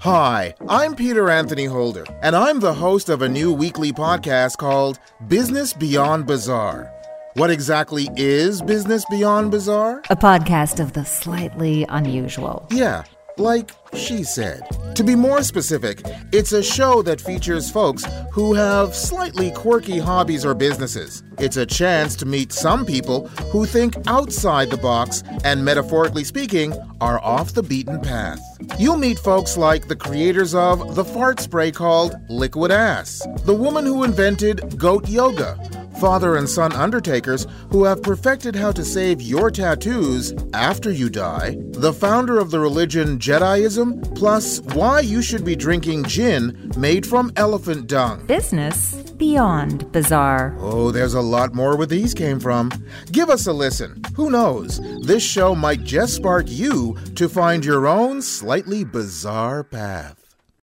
Hi, I'm Peter Anthony Holder, and I'm the host of a new weekly podcast called Business Beyond Bizarre. What exactly is Business Beyond Bizarre? A podcast of the slightly unusual. Yeah, like she said. To be more specific, it's a show that features folks who have slightly quirky hobbies or businesses. It's a chance to meet some people who think outside the box and, metaphorically speaking, are off the beaten path. You'll meet folks like the creators of the fart spray called Liquid Ass, the woman who invented goat yoga, father and son undertakers who have perfected how to save your tattoos after you die, the founder of the religion Jediism, plus why you should be drinking gin made from elephant dung. Business beyond bizarre. Oh, there's a lot more where these came from. Give us a listen. Who knows? This show might just spark you to find your own slightly bizarre path.